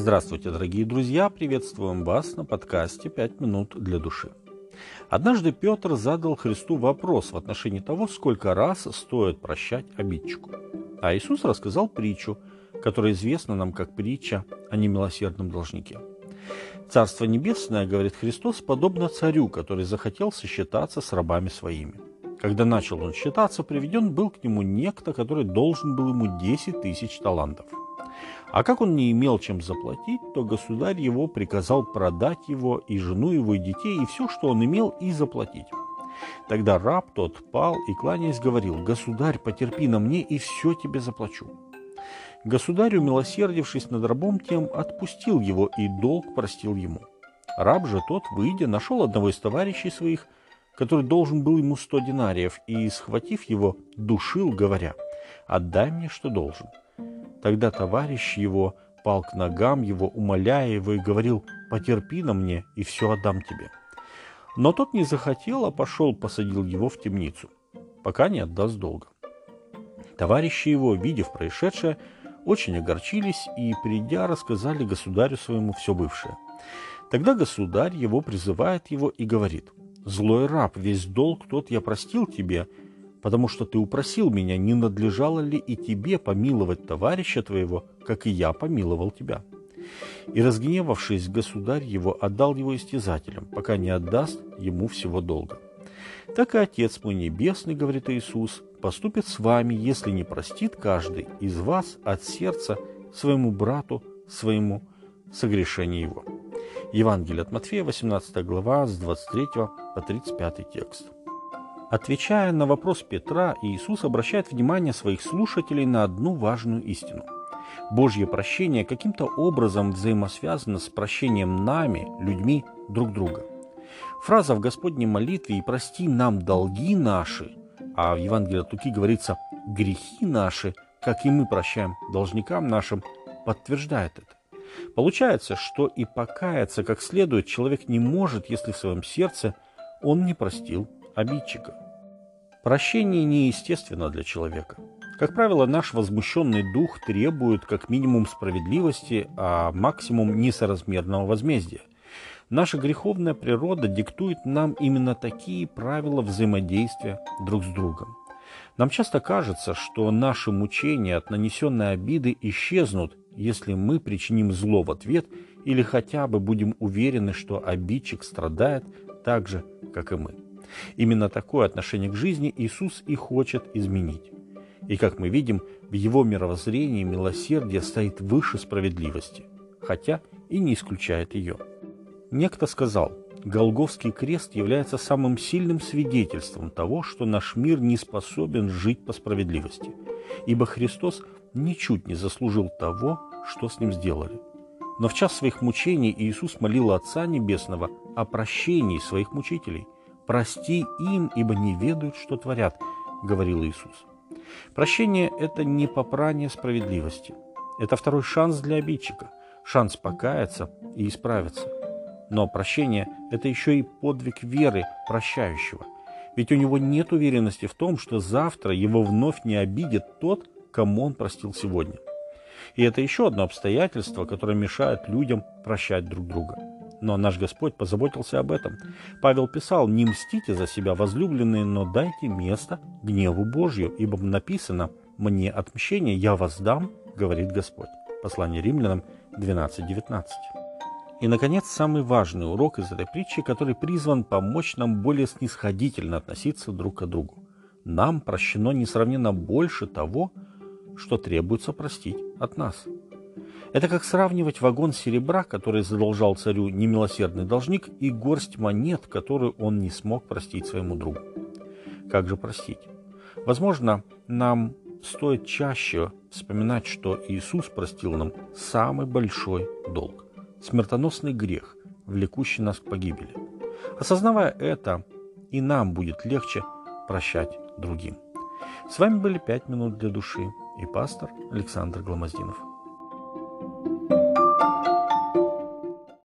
Здравствуйте, дорогие друзья! Приветствуем вас на подкасте «Пять минут для души». Однажды Петр задал Христу вопрос в отношении того, сколько раз стоит прощать обидчику. А Иисус рассказал притчу, которая известна нам как притча о немилосердном должнике. Царство Небесное, говорит Христос, подобно царю, который захотел сосчитаться с рабами своими. Когда начал он считаться, приведен был к нему некто, который должен был ему 10 тысяч талантов – а как он не имел чем заплатить, то государь его приказал продать его и жену его, и детей, и все, что он имел, и заплатить. Тогда раб тот пал и, кланяясь, говорил, «Государь, потерпи на мне, и все тебе заплачу». Государь, умилосердившись над рабом тем, отпустил его, и долг простил ему. Раб же тот, выйдя, нашел одного из товарищей своих, который должен был ему сто динариев, и, схватив его, душил, говоря, «Отдай мне, что должен». Тогда товарищ его пал к ногам его, умоляя его, и говорил, «Потерпи на мне, и все отдам тебе». Но тот не захотел, а пошел, посадил его в темницу, пока не отдаст долга. Товарищи его, видев происшедшее, очень огорчились и, придя, рассказали государю своему все бывшее. Тогда государь его призывает его и говорит, «Злой раб, весь долг тот я простил тебе, потому что ты упросил меня, не надлежало ли и тебе помиловать товарища твоего, как и я помиловал тебя». И разгневавшись, государь его отдал его истязателям, пока не отдаст ему всего долга. Так и Отец мой Небесный, говорит Иисус, поступит с вами, если не простит каждый из вас от сердца своему брату, своему согрешению его. Евангелие от Матфея, 18 глава, с 23 по 35 текст. Отвечая на вопрос Петра, Иисус обращает внимание своих слушателей на одну важную истину. Божье прощение каким-то образом взаимосвязано с прощением нами, людьми, друг друга. Фраза в Господней молитве «И прости нам долги наши», а в Евангелии от Луки говорится «грехи наши», как и мы прощаем должникам нашим, подтверждает это. Получается, что и покаяться как следует человек не может, если в своем сердце он не простил обидчика. Прощение неестественно для человека. Как правило, наш возмущенный дух требует как минимум справедливости, а максимум несоразмерного возмездия. Наша греховная природа диктует нам именно такие правила взаимодействия друг с другом. Нам часто кажется, что наши мучения от нанесенной обиды исчезнут, если мы причиним зло в ответ или хотя бы будем уверены, что обидчик страдает так же, как и мы. Именно такое отношение к жизни Иисус и хочет изменить. И как мы видим, в его мировоззрении милосердие стоит выше справедливости, хотя и не исключает ее. Некто сказал, Голговский крест является самым сильным свидетельством того, что наш мир не способен жить по справедливости, ибо Христос ничуть не заслужил того, что с ним сделали. Но в час своих мучений Иисус молил Отца Небесного о прощении своих мучителей – «Прости им, ибо не ведают, что творят», — говорил Иисус. Прощение – это не попрание справедливости. Это второй шанс для обидчика, шанс покаяться и исправиться. Но прощение – это еще и подвиг веры прощающего. Ведь у него нет уверенности в том, что завтра его вновь не обидит тот, кому он простил сегодня. И это еще одно обстоятельство, которое мешает людям прощать друг друга. Но наш Господь позаботился об этом. Павел писал, «Не мстите за себя, возлюбленные, но дайте место гневу Божью, ибо написано, мне отмщение я воздам, говорит Господь». Послание римлянам 12.19. И, наконец, самый важный урок из этой притчи, который призван помочь нам более снисходительно относиться друг к другу. Нам прощено несравненно больше того, что требуется простить от нас – это как сравнивать вагон серебра, который задолжал царю немилосердный должник, и горсть монет, которую он не смог простить своему другу. Как же простить? Возможно, нам стоит чаще вспоминать, что Иисус простил нам самый большой долг, смертоносный грех, влекущий нас к погибели. Осознавая это, и нам будет легче прощать другим. С вами были «Пять минут для души» и пастор Александр Гломоздинов.